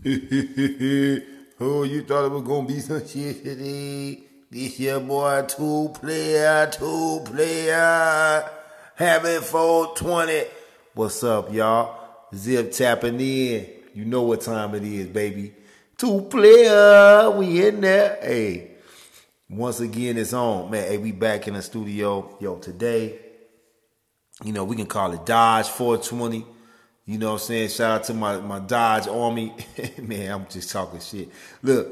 oh, you thought it was gonna be some shit today? This your boy, two player, two player. Happy 420. What's up, y'all? Zip tapping in. You know what time it is, baby. Two player, we in there. Hey, once again, it's on, man. Hey, we back in the studio. Yo, today, you know, we can call it Dodge 420. You know what I'm saying? Shout out to my, my Dodge Army. man, I'm just talking shit. Look,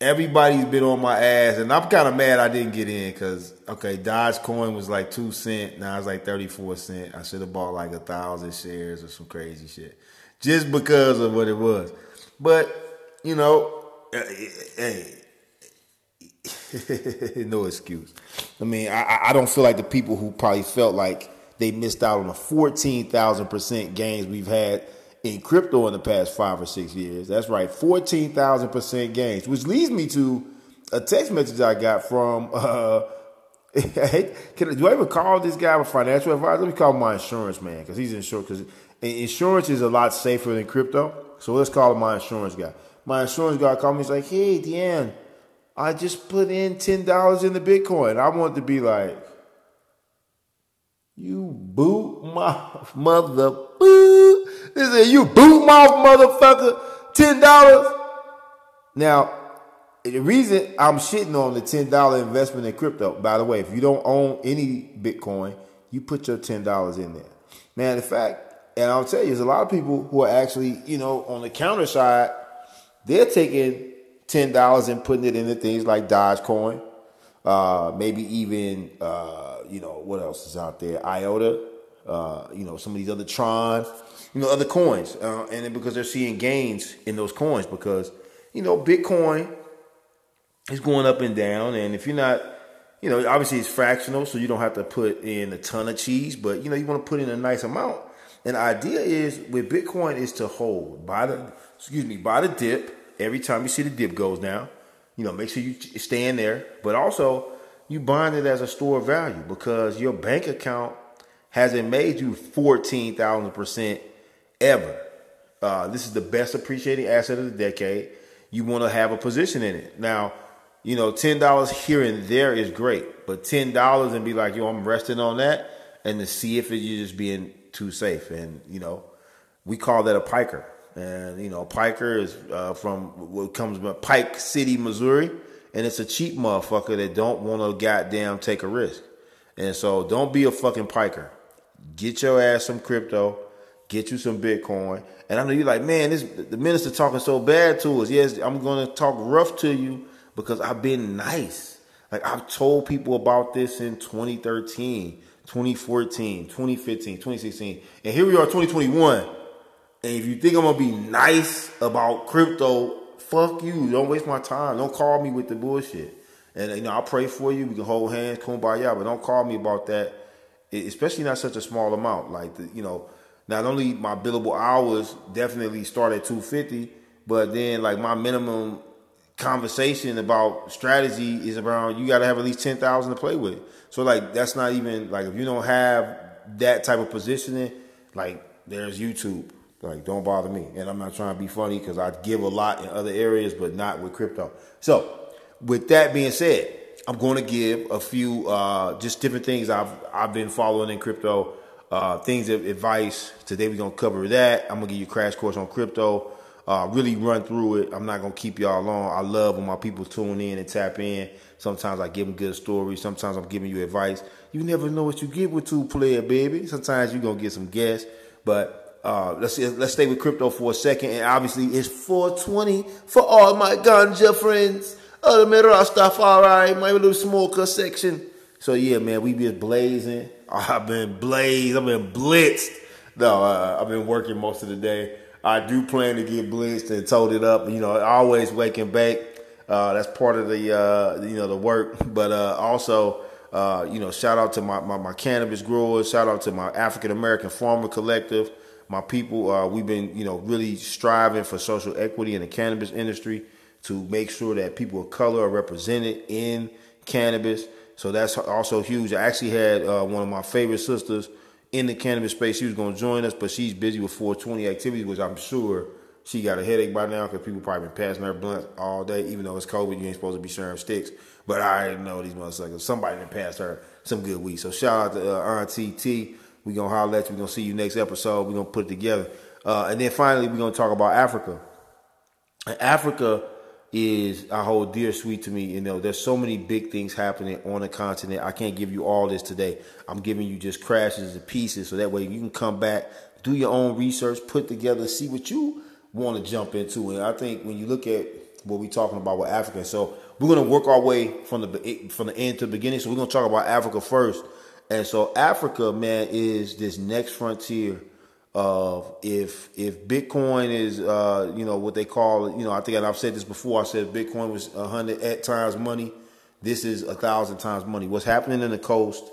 everybody's been on my ass, and I'm kind of mad I didn't get in because okay, Dogecoin was like two cent, now it's like thirty four cent. I should have bought like a thousand shares or some crazy shit just because of what it was. But you know, hey, eh, eh, eh, no excuse. I mean, I, I don't feel like the people who probably felt like they missed out on the fourteen thousand percent gains we've had in crypto in the past five or six years. That's right, 14,000% gains, which leads me to a text message I got from, uh, can, do I ever call this guy a financial advisor? Let me call my insurance man because he's insured. Because insurance is a lot safer than crypto. So let's call him my insurance guy. My insurance guy called me. He's like, "Hey, Deanne, I just put in ten dollars in the Bitcoin. I want to be like, you boot my mother boo. They said, you boot mouth motherfucker, ten dollars. Now, the reason I'm shitting on the ten dollar investment in crypto, by the way, if you don't own any Bitcoin, you put your ten dollars in there. Man, the fact, and I'll tell you, there's a lot of people who are actually, you know, on the counter side, they're taking ten dollars and putting it into things like Dogecoin, uh, maybe even, uh, you know, what else is out there? IOTA, uh, you know, some of these other Tron, you know, other coins, uh, and because they're seeing gains in those coins because you know Bitcoin is going up and down, and if you're not, you know, obviously it's fractional, so you don't have to put in a ton of cheese, but you know, you want to put in a nice amount. And the idea is with Bitcoin is to hold by the excuse me by the dip. Every time you see the dip goes down, you know, make sure you stay in there, but also you bind it as a store of value because your bank account hasn't made you 14,000% ever. Uh, this is the best appreciating asset of the decade. You want to have a position in it. Now, you know, $10 here and there is great, but $10 and be like, yo, I'm resting on that and to see if you're just being too safe. And, you know, we call that a piker. And, you know, piker is uh, from what comes from Pike City, Missouri. And it's a cheap motherfucker that don't want to goddamn take a risk. And so don't be a fucking piker. Get your ass some crypto get you some Bitcoin. And I know you're like, man, this the minister talking so bad to us. Yes, I'm gonna talk rough to you because I've been nice. Like I've told people about this in 2013, 2014, 2015, 2016. And here we are 2021. And if you think I'm gonna be nice about crypto, fuck you. Don't waste my time. Don't call me with the bullshit. And you know, I'll pray for you. We can hold hands, kumbaya, but don't call me about that. Especially not such a small amount. Like the, you know, not only my billable hours definitely start at 250 but then like my minimum conversation about strategy is around you got to have at least 10,000 to play with so like that's not even like if you don't have that type of positioning like there's YouTube like don't bother me and I'm not trying to be funny cuz I give a lot in other areas but not with crypto so with that being said I'm going to give a few uh, just different things I've I've been following in crypto uh, things of advice. Today we're gonna cover that. I'm gonna give you a crash course on crypto. Uh, really run through it. I'm not gonna keep y'all long. I love when my people tune in and tap in. Sometimes I give them good stories. Sometimes I'm giving you advice. You never know what you get with two player, baby. Sometimes you're gonna get some guests. But uh, let's let's stay with crypto for a second. And obviously, it's 420 for all my ganja friends. Oh, the Rastafari, my little smoker section. So yeah, man, we be blazing. I've been blazed. I've been blitzed. No, uh, I've been working most of the day. I do plan to get blitzed and told it up. You know, always wake and bake. Uh, that's part of the uh, you know the work. But uh, also, uh, you know, shout out to my, my, my cannabis growers. Shout out to my African American Farmer Collective. My people, uh, we've been you know really striving for social equity in the cannabis industry to make sure that people of color are represented in cannabis. So that's also huge. I actually had uh, one of my favorite sisters in the cannabis space. She was going to join us, but she's busy with 420 activities, which I'm sure she got a headache by now because people probably been passing her blunt all day, even though it's COVID. You ain't supposed to be sharing sticks. But I know these motherfuckers. Somebody done passed her some good weed. So shout out to uh, Auntie T. We gonna holler at you. We're gonna see you next episode. We're gonna put it together. Uh, and then finally, we're gonna talk about Africa. And Africa is I hold dear sweet to me. You know, there's so many big things happening on the continent. I can't give you all this today. I'm giving you just crashes and pieces, so that way you can come back, do your own research, put together, see what you want to jump into. And I think when you look at what we're talking about with Africa, so we're gonna work our way from the from the end to the beginning. So we're gonna talk about Africa first. And so Africa, man, is this next frontier of if if Bitcoin is uh, you know what they call you know I think I've said this before. I said Bitcoin was a hundred at times money. This is a thousand times money. What's happening in the coast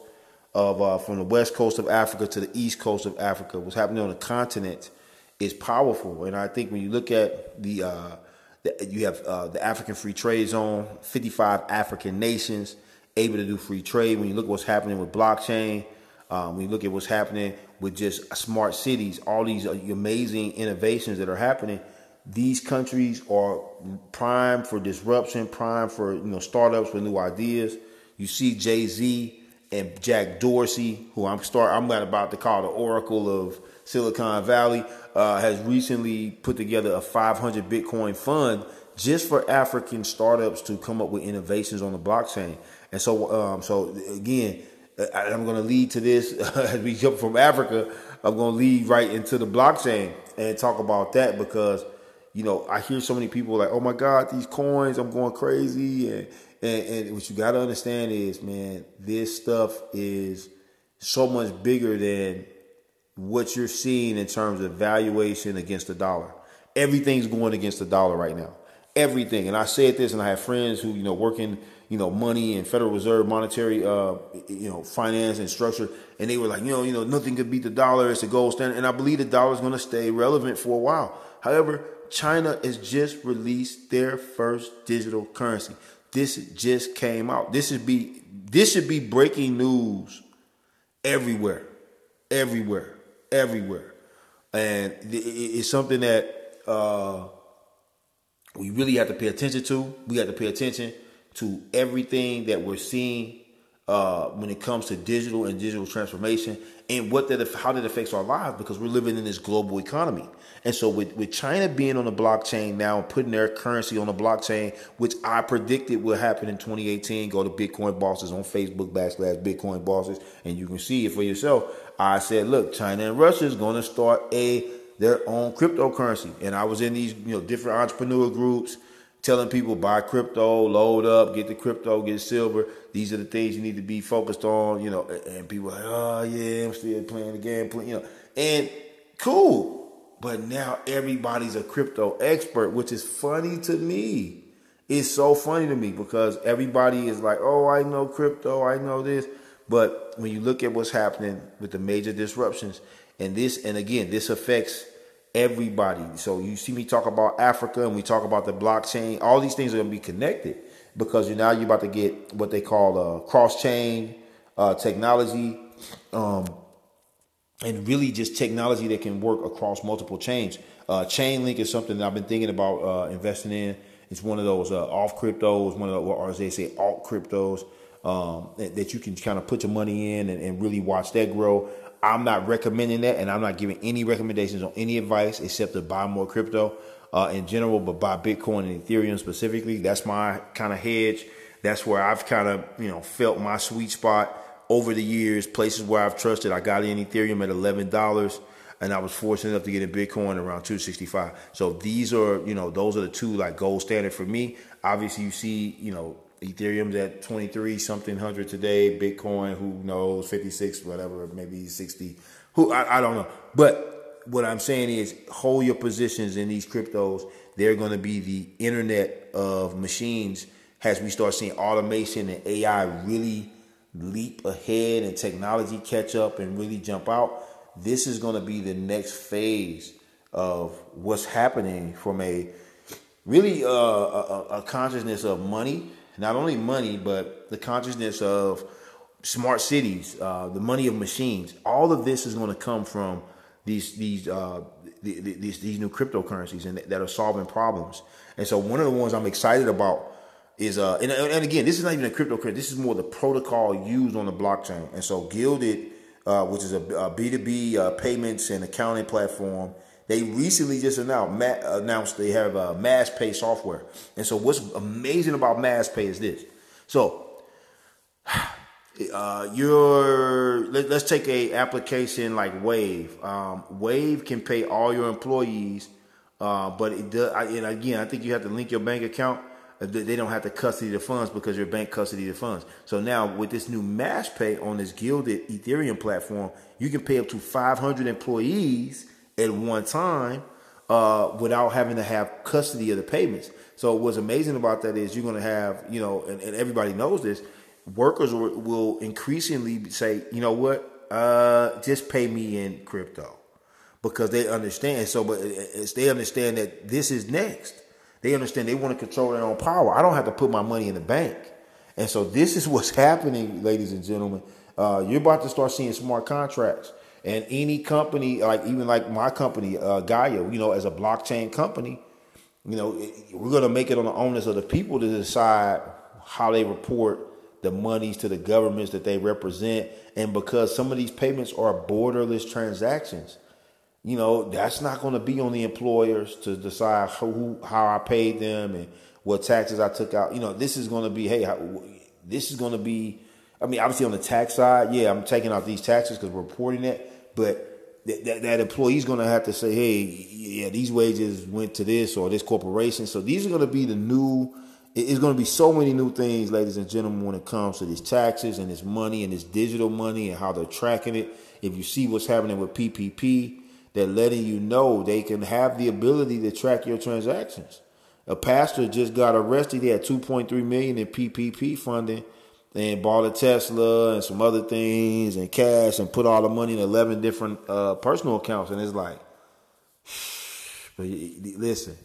of uh, from the west coast of Africa to the east coast of Africa? What's happening on the continent is powerful. And I think when you look at the, uh, the you have uh, the African Free Trade Zone, 55 African nations able to do free trade. When you look at what's happening with blockchain, um, when you look at what's happening with just smart cities, all these amazing innovations that are happening, these countries are prime for disruption, prime for you know startups with new ideas. You see Jay Z and Jack Dorsey, who I'm start I'm about to call the Oracle of Silicon Valley, uh, has recently put together a 500 Bitcoin fund just for African startups to come up with innovations on the blockchain. And so, um, so again, I'm going to lead to this as we jump from Africa. I'm going to lead right into the blockchain and talk about that because, you know, I hear so many people like, "Oh my God, these coins! I'm going crazy!" And and, and what you got to understand is, man, this stuff is so much bigger than what you're seeing in terms of valuation against the dollar. Everything's going against the dollar right now. Everything. And I said this, and I have friends who, you know, working, you know, money and Federal Reserve monetary, uh, you know, finance and structure. And they were like, you know, you know, nothing could beat the dollar. It's a gold standard. And I believe the dollar is going to stay relevant for a while. However, China has just released their first digital currency. This just came out. This should be this should be breaking news everywhere, everywhere everywhere, and it's something that uh, we really have to pay attention to. We have to pay attention to everything that we're seeing uh, when it comes to digital and digital transformation and what that how that affects our lives because we're living in this global economy. And so with, with China being on the blockchain now, and putting their currency on the blockchain, which I predicted will happen in 2018, go to Bitcoin bosses on Facebook backslash Bitcoin bosses, and you can see it for yourself. I said, look, China and Russia is going to start a their own cryptocurrency. And I was in these, you know, different entrepreneur groups telling people buy crypto, load up, get the crypto, get silver. These are the things you need to be focused on, you know. And people like, oh yeah, I'm still playing the game, you know. And cool. But now everybody's a crypto expert, which is funny to me. It's so funny to me because everybody is like, oh, I know crypto, I know this. But when you look at what's happening with the major disruptions, and this, and again, this affects everybody. So you see me talk about Africa and we talk about the blockchain. All these things are going to be connected because now you're about to get what they call uh, cross chain uh, technology, um, and really just technology that can work across multiple chains. Uh, Chainlink is something that I've been thinking about uh, investing in. It's one of those uh, off cryptos, one of the, or as they say, alt cryptos um, that, that, you can kind of put your money in and, and really watch that grow. I'm not recommending that, and I'm not giving any recommendations on any advice except to buy more crypto uh, in general, but buy Bitcoin and Ethereum specifically. That's my kind of hedge. That's where I've kind of you know felt my sweet spot over the years. Places where I've trusted. I got in Ethereum at eleven dollars, and I was fortunate enough to get in Bitcoin around two sixty five. So these are you know those are the two like gold standard for me. Obviously, you see you know Ethereum's at 23 something hundred today. Bitcoin, who knows, 56, whatever, maybe 60. Who I, I don't know. But what I'm saying is hold your positions in these cryptos. They're going to be the internet of machines as we start seeing automation and AI really leap ahead and technology catch up and really jump out. This is going to be the next phase of what's happening from a really uh, a, a consciousness of money not only money, but the consciousness of smart cities, uh, the money of machines. All of this is going to come from these these uh, the, the, these, these new cryptocurrencies and that are solving problems. And so one of the ones I'm excited about is uh and, and again this is not even a cryptocurrency. This is more the protocol used on the blockchain. And so Gilded, uh, which is a a B2B uh, payments and accounting platform, they recently just announced announced they have a Mass Pay software. And so what's amazing about Mass Pay is this. So uh, your let, us take a application like Wave. Um, Wave can pay all your employees, uh, but it does. And again, I think you have to link your bank account. Uh, they don't have to custody the funds because your bank custody the funds. So now with this new MassPay on this Gilded Ethereum platform, you can pay up to 500 employees at one time uh, without having to have custody of the payments. So what's amazing about that is you're going to have, you know, and, and everybody knows this workers will, will increasingly say, you know what, uh, just pay me in crypto because they understand. So, but it's, they understand that this is next. They understand they want to control their own power. I don't have to put my money in the bank. And so this is what's happening, ladies and gentlemen. Uh, you're about to start seeing smart contracts. And any company, like even like my company, uh, Gaia, you know, as a blockchain company, you know, we're going to make it on the onus of the people to decide how they report the monies to the governments that they represent. And because some of these payments are borderless transactions, you know, that's not going to be on the employers to decide who, how I paid them and what taxes I took out. You know, this is going to be, hey, this is going to be, I mean, obviously on the tax side, yeah, I'm taking out these taxes because we're reporting it, but that, that, that employee is going to have to say, hey, yeah, these wages went to this or this corporation. So these are going to be the new it's going to be so many new things, ladies and gentlemen, when it comes to these taxes and this money and this digital money and how they're tracking it. If you see what's happening with PPP, they're letting you know they can have the ability to track your transactions. A pastor just got arrested. He had 2.3 million in PPP funding and bought a Tesla and some other things and cash and put all the money in 11 different uh, personal accounts. And it's like, but listen,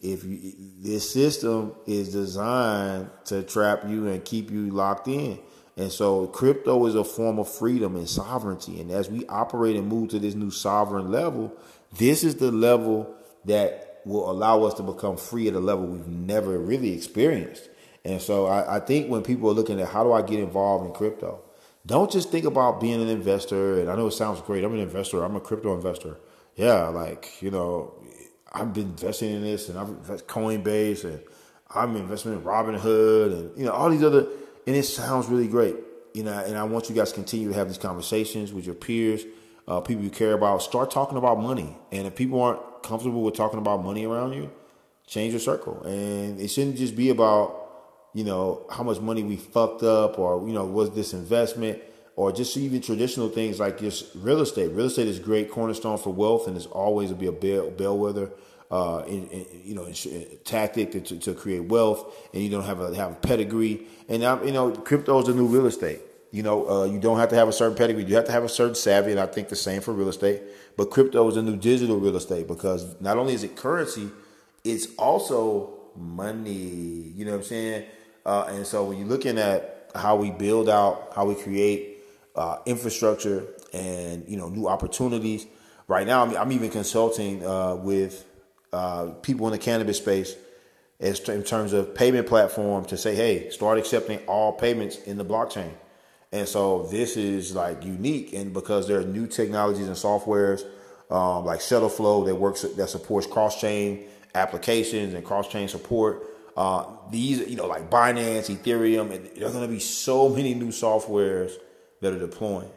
if you, this system is designed to trap you and keep you locked in. And so crypto is a form of freedom and sovereignty. And as we operate and move to this new sovereign level, this is the level that will allow us to become free at a level we've never really experienced. And so I, I think when people are looking at how do I get involved in crypto, don't just think about being an investor. And I know it sounds great. I'm an investor. I'm a crypto investor. Yeah, like, you know, I've been investing in this and I've invested Coinbase and I'm investing in Robinhood and you know all these other and it sounds really great. You know, and I want you guys to continue to have these conversations with your peers, uh, people you care about. Start talking about money. And if people aren't comfortable with talking about money around you, change your circle. And it shouldn't just be about, you know, how much money we fucked up or, you know, was this investment or just even traditional things like just real estate. Real estate is great cornerstone for wealth and is always to be a bell, bellwether uh, in, in, you know, tactic to, to create wealth, and you don't have a have a pedigree. And now, you know, crypto is the new real estate. You know, uh, you don't have to have a certain pedigree. You have to have a certain savvy, and I think the same for real estate. But crypto is a new digital real estate because not only is it currency, it's also money. You know what I'm saying? Uh, and so when you're looking at how we build out, how we create uh, infrastructure, and you know new opportunities. Right now, I'm, I'm even consulting uh, with uh, people in the cannabis space as in terms of payment platform to say, hey, start accepting all payments in the blockchain. And so this is like unique, and because there are new technologies and softwares um, like Shuttleflow that works that supports cross chain applications and cross chain support. Uh, these, you know, like Binance, Ethereum, and there are going to be so many new softwares that are deploying.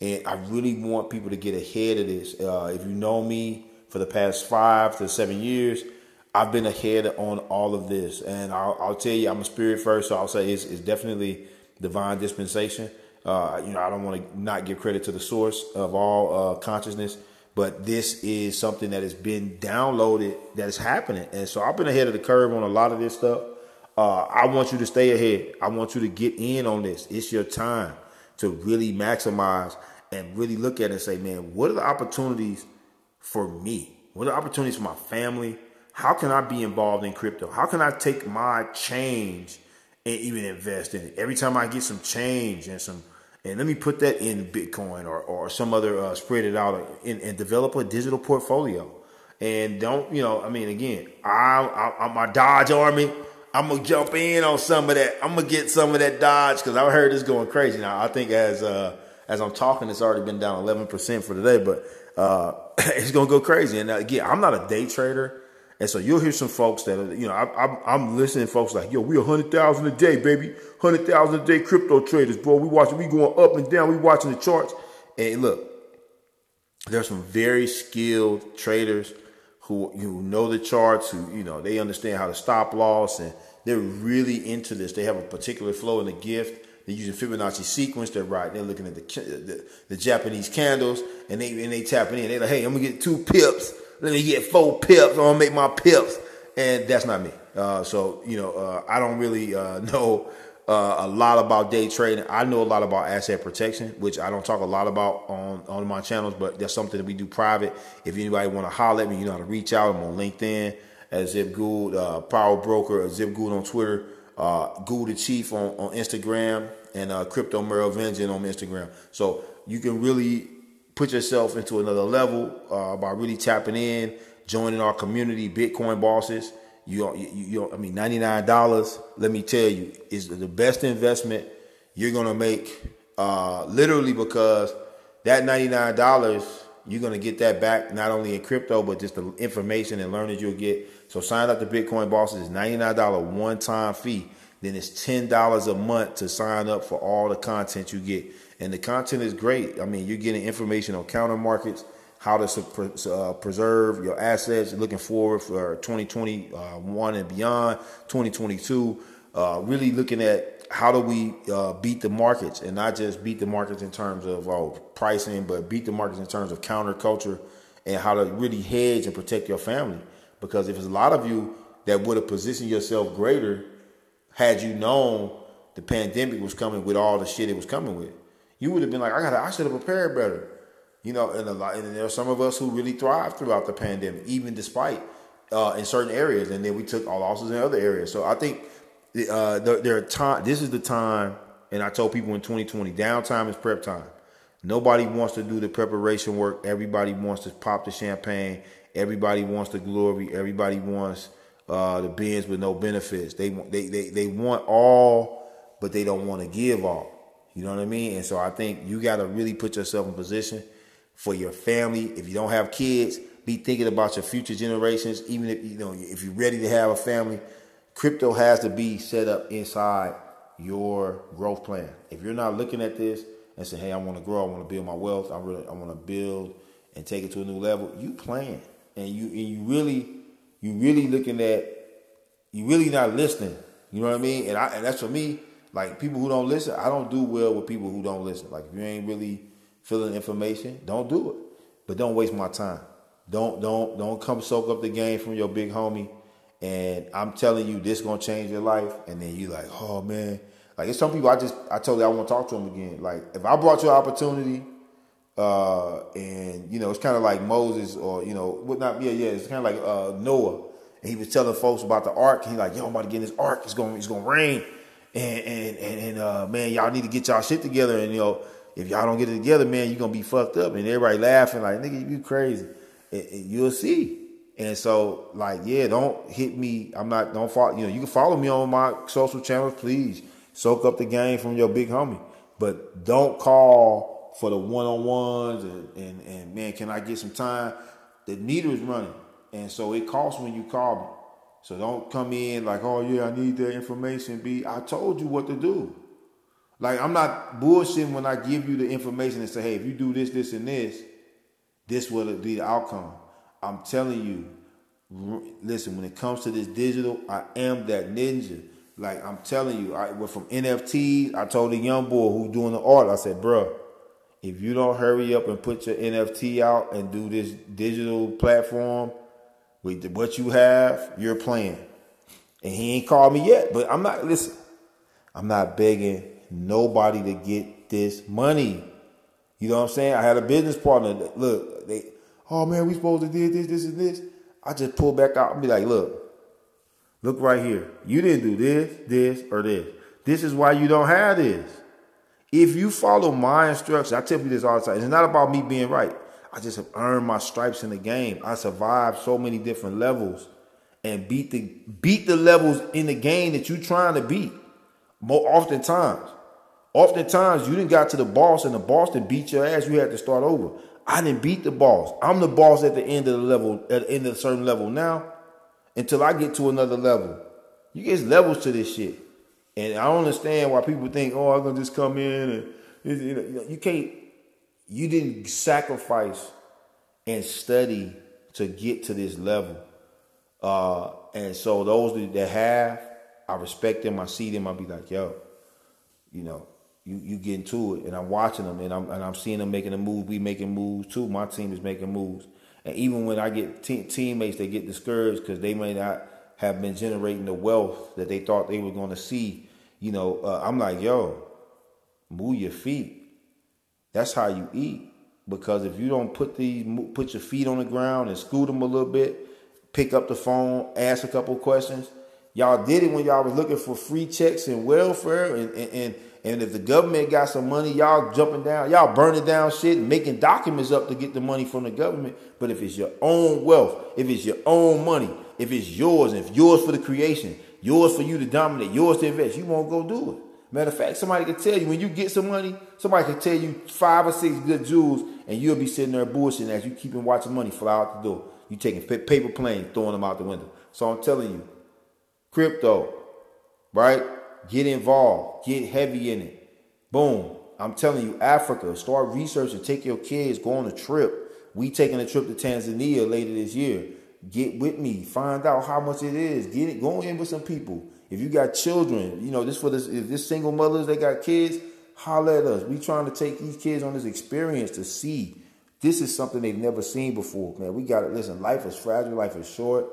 And I really want people to get ahead of this. Uh, if you know me, for the past five to seven years, I've been ahead on all of this. And I'll, I'll tell you, I'm a spirit first, so I'll say it's, it's definitely divine dispensation. Uh, you know, I don't want to not give credit to the source of all uh, consciousness, but this is something that has been downloaded that is happening. And so I've been ahead of the curve on a lot of this stuff. Uh, I want you to stay ahead. I want you to get in on this. It's your time to really maximize and really look at it and say, man, what are the opportunities for me? What are the opportunities for my family? How can I be involved in crypto? How can I take my change and even invest in it? Every time I get some change and some and let me put that in Bitcoin or, or some other uh, spread it out and, and develop a digital portfolio. And don't, you know, I mean, again, I, I, I'm my Dodge Army. I'm gonna jump in on some of that. I'm gonna get some of that Dodge because I heard it's going crazy now. I think as uh, as I'm talking, it's already been down 11 percent for today, but uh, it's gonna go crazy. And uh, again, I'm not a day trader. And so you'll hear some folks that are, you know, I, am listening to folks like, yo, we a hundred thousand a day, baby, hundred thousand a day crypto traders, bro. We watching, we going up and down, we watching the charts. And look, there's some very skilled traders who who know the charts, who you know they understand how to stop loss, and they're really into this. They have a particular flow and a gift. They're using Fibonacci sequence. They're right. They're looking at the, the, the Japanese candles, and they and they tapping in. They're like, hey, I'm gonna get two pips let me get four pips. I'm gonna make my pips, and that's not me. Uh, so you know, uh, I don't really uh, know uh, a lot about day trading. I know a lot about asset protection, which I don't talk a lot about on on my channels, but that's something that we do private. If anybody want to holler at me, you know how to reach out. I'm on LinkedIn at Zip Gould, uh, Power Broker, Zip Gould on Twitter, uh, Gould the Chief on, on Instagram, and uh, Crypto Merrill Vengeance on Instagram. So you can really put yourself into another level uh, by really tapping in, joining our community, Bitcoin bosses. You, you, you I mean, ninety nine dollars. Let me tell you, is the best investment you're gonna make. Uh, literally because that ninety nine dollars, you're gonna get that back not only in crypto but just the information and learning you'll get. So sign up to Bitcoin bosses. It's ninety nine dollar one time fee. Then it's ten dollars a month to sign up for all the content you get and the content is great. I mean, you're getting information on counter markets, how to uh, preserve your assets, looking forward for 2021 and beyond, 2022. Uh, really looking at how do we uh, beat the markets and not just beat the markets in terms of oh, pricing, but beat the markets in terms of counterculture and how to really hedge and protect your family. Because if there's a lot of you that would have positioned yourself greater had you known the pandemic was coming with all the shit it was coming with you would have been like, I got, I should have prepared better. You know, and a lot, and there are some of us who really thrived throughout the pandemic, even despite uh, in certain areas, and then we took our losses in other areas. So I think uh, there, there are time. This is the time, and I told people in 2020, downtime is prep time. Nobody wants to do the preparation work. Everybody wants to pop the champagne. Everybody wants the glory. Everybody wants uh, the bins with no benefits. They they they they want all, but they don't want to give all. You know what I mean? And so I think you got to really put yourself in position for your family. If you don't have kids, be thinking about your future generations. Even if you know if you're ready to have a family, crypto has to be set up inside your growth plan. If you're not looking at this and say, "Hey, I want to grow. I want to build my wealth. I really, I want to build and take it to a new level," you plan and you and you really, you really looking at, you really not listening. You know what I mean? And I and that's for me. Like people who don't listen, I don't do well with people who don't listen. Like if you ain't really feeling information, don't do it. But don't waste my time. Don't don't don't come soak up the game from your big homie. And I'm telling you, this gonna change your life. And then you like, oh man. Like it's some people I just I told you I want to talk to them again. Like if I brought you an opportunity, uh, and you know, it's kind of like Moses or you know, what not yeah, yeah, it's kind of like uh, Noah. And he was telling folks about the ark. And he's like, yo, I'm about to get in this ark. It's gonna, it's to rain and and and, uh, man, y'all need to get y'all shit together. And you know, if y'all don't get it together, man, you're gonna be fucked up. And everybody laughing like, nigga, you crazy. And, and you'll see. And so, like, yeah, don't hit me. I'm not. Don't follow. You know, you can follow me on my social channels, please. Soak up the game from your big homie, but don't call for the one on ones and, and and man, can I get some time? The meter is running, and so it costs when you call me. So don't come in like, oh yeah, I need that information. Be I told you what to do. Like I'm not bullshitting when I give you the information and say, hey, if you do this, this, and this, this will be the outcome. I'm telling you, listen, when it comes to this digital, I am that ninja. Like I'm telling you, I went from NFTs. I told the young boy who doing the art, I said, bro, if you don't hurry up and put your NFT out and do this digital platform, with what you have, you're playing. And he ain't called me yet, but I'm not, listen, I'm not begging nobody to get this money. You know what I'm saying? I had a business partner. That, look, they, oh man, we supposed to do this, this, and this. I just pull back out and be like, look, look right here. You didn't do this, this, or this. This is why you don't have this. If you follow my instructions, I tell you this all the time. It's not about me being right. I just have earned my stripes in the game. I survived so many different levels and beat the beat the levels in the game that you're trying to beat. More oftentimes. Oftentimes you didn't got to the boss and the boss didn't beat your ass. You had to start over. I didn't beat the boss. I'm the boss at the end of the level, at the end of a certain level now, until I get to another level. You get levels to this shit. And I don't understand why people think, oh, I'm gonna just come in and you, know, you can't. You didn't sacrifice and study to get to this level. Uh, and so those that have, I respect them. I see them. I be like, yo, you know, you you get into it, and I'm watching them, and I'm and I'm seeing them making a move. We making moves too. My team is making moves, and even when I get te- teammates, they get discouraged because they may not have been generating the wealth that they thought they were going to see. You know, uh, I'm like, yo, move your feet. That's how you eat. Because if you don't put these, put your feet on the ground and scoot them a little bit, pick up the phone, ask a couple questions. Y'all did it when y'all was looking for free checks and welfare and, and, and and if the government got some money, y'all jumping down, y'all burning down shit and making documents up to get the money from the government. But if it's your own wealth, if it's your own money, if it's yours, if yours for the creation, yours for you to dominate, yours to invest, you won't go do it. Matter of fact, somebody can tell you when you get some money, somebody can tell you five or six good jewels, and you'll be sitting there bullshitting as you keeping watching money fly out the door. You taking paper planes, throwing them out the window. So I'm telling you, crypto, right? Get involved. Get heavy in it. Boom. I'm telling you, Africa, start researching. Take your kids. Go on a trip. We taking a trip to Tanzania later this year. Get with me. Find out how much it is. Get it. Go in with some people. If you got children, you know, this for this if this single mothers they got kids, holler at us. We trying to take these kids on this experience to see. This is something they've never seen before, man. We got to listen. Life is fragile. Life is short.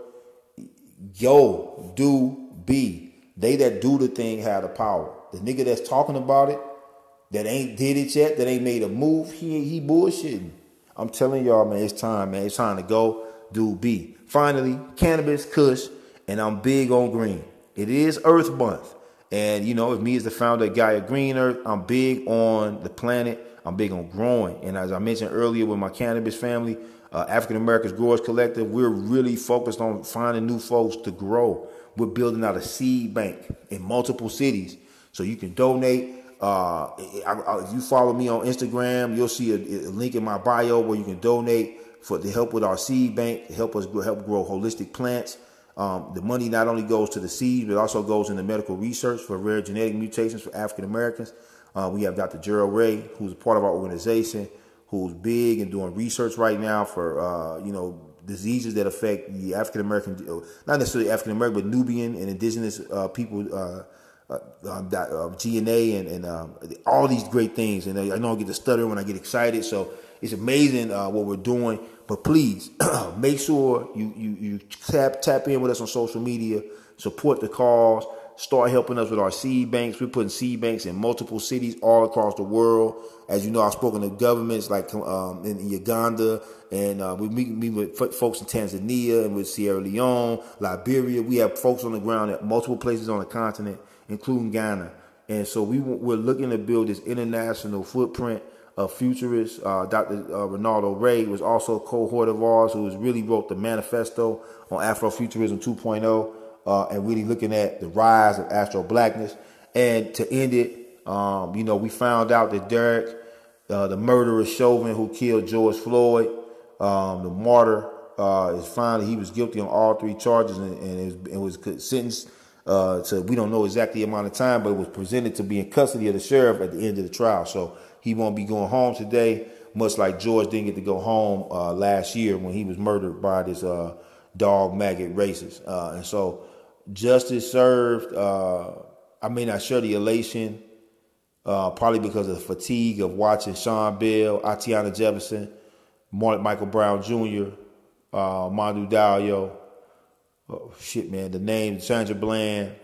Yo, do, be. They that do the thing have the power. The nigga that's talking about it, that ain't did it yet, that ain't made a move, he he bullshitting. I'm telling y'all, man, it's time, man. It's time to go do B. Finally, cannabis, kush, and I'm big on green. It is Earth Month. And you know, if me as the founder of Gaia Green Earth, I'm big on the planet. I'm big on growing. And as I mentioned earlier with my cannabis family, uh, African Americans Growers Collective, we're really focused on finding new folks to grow. We're building out a seed bank in multiple cities. So you can donate. Uh, if you follow me on Instagram, you'll see a, a, link in my bio where you can donate for to help with our seed bank, help us grow, help grow holistic plants. Um, the money not only goes to the seed, but also goes into medical research for rare genetic mutations for African Americans. Uh, we have Dr. Gerald Ray, who's a part of our organization, who's big and doing research right now for uh, you know diseases that affect the African American, uh, not necessarily African American, but Nubian and indigenous uh, people, uh, uh, um, GNA and, and um, all these great things. And I, I know I get to stutter when I get excited. So it's amazing what we're doing. But please make sure you, you, you tap, tap in with us on social media, support the cause, start helping us with our seed banks. We're putting seed banks in multiple cities all across the world. As you know, I've spoken to governments like um, in, Uganda, and uh, we meet, meet with folks in Tanzania and with Sierra Leone, Liberia. We have folks on the ground at multiple places on the continent, including Ghana. And so we, we're looking to build this international footprint of futurists. Uh, Dr. Uh, Ronaldo Ray was also a cohort of ours who really wrote the manifesto on Afrofuturism 2.0 uh, and really looking at the rise of Afro blackness. And to end it, um, you know, we found out that Derek, uh, the murderer Chauvin who killed George Floyd, um, the martyr, uh, is finally he was guilty on all three charges and, and it, was, was sentenced uh, to we don't know exactly the amount of time, but it was presented to be in custody of the sheriff at the end of the trial. So he won't be going home today, much like George didn't get to go home uh, last year when he was murdered by this uh, dog maggot racist. Uh, and so justice served. Uh, I may not share the elation, uh, probably because of the fatigue of watching Sean Bell, Atiana Jefferson, Mark Michael Brown Jr., uh, Manu Diallo. Oh, shit, man, the name Sandra Bland,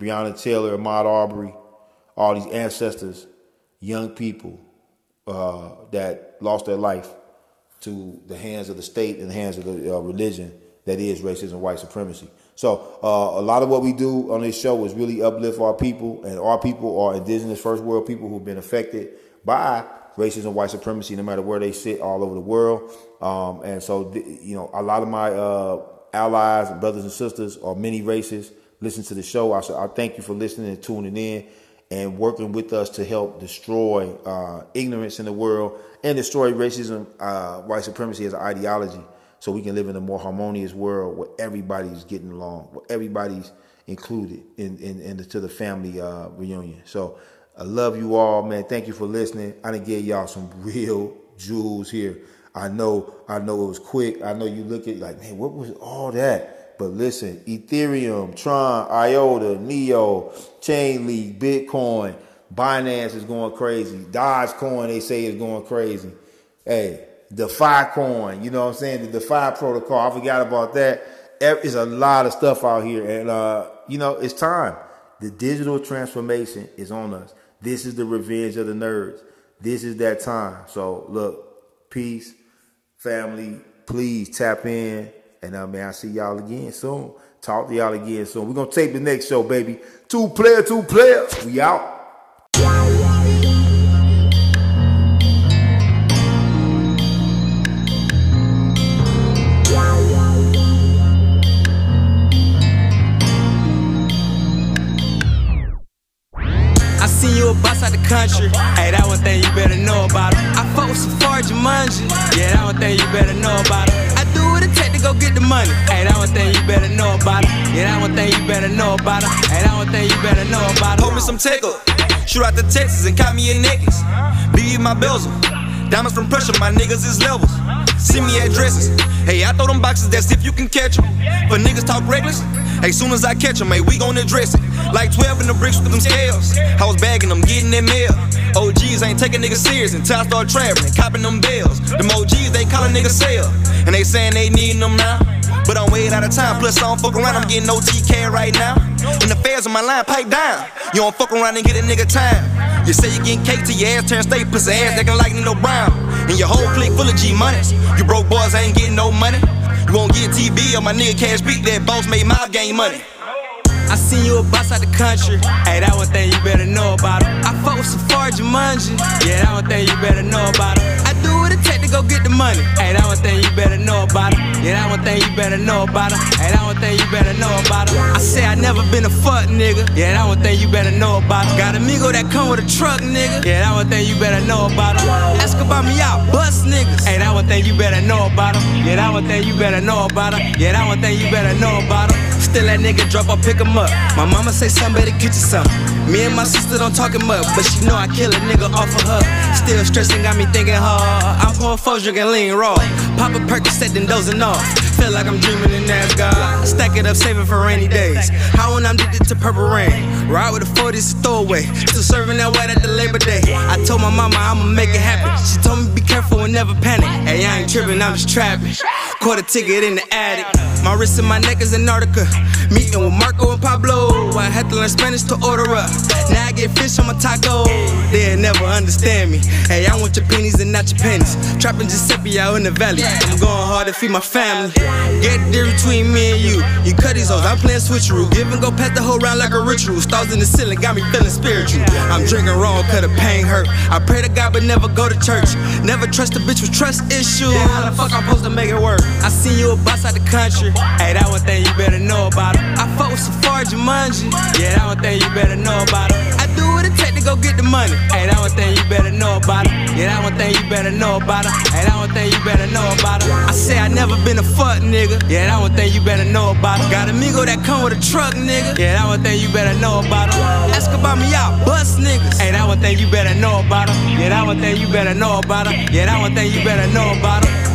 Breonna Taylor, Ahmaud Arbery, all these ancestors, young people uh, that lost their life to the hands of the state and the hands of the uh, religion that is racism, white supremacy. So uh, a lot of what we do on this show is really uplift our people, and our people are indigenous first world people who've been affected by racism, white supremacy, no matter where they sit all over the world. Um, and so, you know, a lot of my uh, allies, brothers and sisters, are many races. Listen to the show. I, I thank you for listening and tuning in and working with us to help destroy uh, ignorance in the world and destroy racism, uh, white supremacy as an ideology so we can live in a more harmonious world where everybody's getting along, where everybody's included in, in, in the, to the family uh, reunion. So I love you all, man. Thank you for listening. I didn't give y'all some real jewels here. I know, I know it was quick. I know you look at like, man, what was all that? But listen, Ethereum, Tron, IOTA, Neo, Chainlink, Bitcoin, Binance is going crazy. Dogecoin, they say is going crazy. Hey, DeFi coin, you know what I'm saying? The DeFi protocol. I forgot about that. There's a lot of stuff out here. And, uh, you know, it's time. The digital transformation is on us. This is the revenge of the nerds. This is that time. So look, peace, family, please tap in. And I uh, mean, I'll see y'all again soon. Talk to y'all again soon. We're to tape the next show, baby. Two player, two player. We out. I seen you a boss out the country. Hey, that one thing you better know about it. I fuck with Safari Jumanji. Yeah, that one thing you better know about it. Go get the money. Hey, that one thing you better know about it. Yeah, that one thing you better know about it. Hey, that one thing you better know about it. Hold me some tickle. Shoot out to Texas and caught me a necklace. Be my bezel. Diamonds from pressure, my niggas is levels. See me addresses. Hey, I throw them boxes, that's if you can catch them. For niggas talk reckless, hey, soon as I catch them, hey, we gon' address it. Like 12 in the bricks with them scales. I was bagging them, getting that mail. OGs ain't taking niggas serious until I start traveling, copping them bills. Them OGs, they call a nigga sale. And they saying they needin' them now. But I'm way out of time, plus I don't fuck around, I'm getting OTK right now. And the fans on my line, pipe down. You don't fuck around and get a nigga time. You say you getting cake to your ass, turn state, pussy ass, acting like Nino Brown. And your whole clique full of G money. You broke boys ain't getting no money. You won't get TV or my nigga cash beat that boss made my game money. I seen you a boss out the country. Hey, that one thing you better know about it. I fuck with Safari Jumanji. Yeah, that one thing you better know about it. Go get the money. Hey, that one thing you better know about it. Yeah, that one thing you better know about it. Hey, that one thing you better know about it. I say I never been a fuck nigga. Yeah, that one thing you better know about it. Got a amigo that come with a truck, nigga. Yeah, that one thing you better know about it. Ask about me out, bust niggas. Hey, that one thing you better know about it. Yeah, that one thing you better know about it. Yeah, that one thing you better know about it. Still that nigga drop, I pick him up. My mama say something better get you some. Me and my sister don't talk him up, but she know I kill a nigga off of her. Still stressing, got me thinking hard. I'm pouring four, drinking lean raw. Pop a Percocet, then dozing off. Feel like I'm dreaming in Asgard. Stack it up, saving for rainy days. How when I'm addicted to purple rain. Ride with a 40, it's throwaway. Still serving that white at the Labor Day. I told my mama I'ma make it happen. She told me be careful and never panic. Hey, I ain't tripping, I'm just trapping. Caught a ticket in the attic. My wrist and my neck is Antarctica. Meeting with Marco and Pablo. I had to learn Spanish to order up. Now I get fish on my taco. They'll never understand me. Hey, I want your pennies and not your pennies. Trapping Giuseppe out in the valley. I'm going hard to feed my family. Get there between me and you. You cut these hoes, I'm playing switcheroo. Give and go past the whole round like a ritual. Stars in the ceiling got me feeling spiritual. I'm drinking wrong, cause the pain hurt. I pray to God, but never go to church. Never trust a bitch with trust issues. How the fuck I'm supposed to make it work? I seen you a boss out the country. Hey, that one thing you better know about it. I fuck with Safari Jumanji. Yeah, that one thing you better know about it. I do what it take to go get the money. Hey, that one thing you better know about it. Yeah, that one thing you better know about it. Hey, that one thing you better know about it. I say I never been a fuck nigga. Yeah, that one thing you better know about it. Got a that come with a truck, nigga. Yeah, that one thing you better know about it. Ask about me out, bust niggas. Hey, that one thing you better know about it. Yeah, that one thing you better know about it. Yeah, that one thing you better know about it.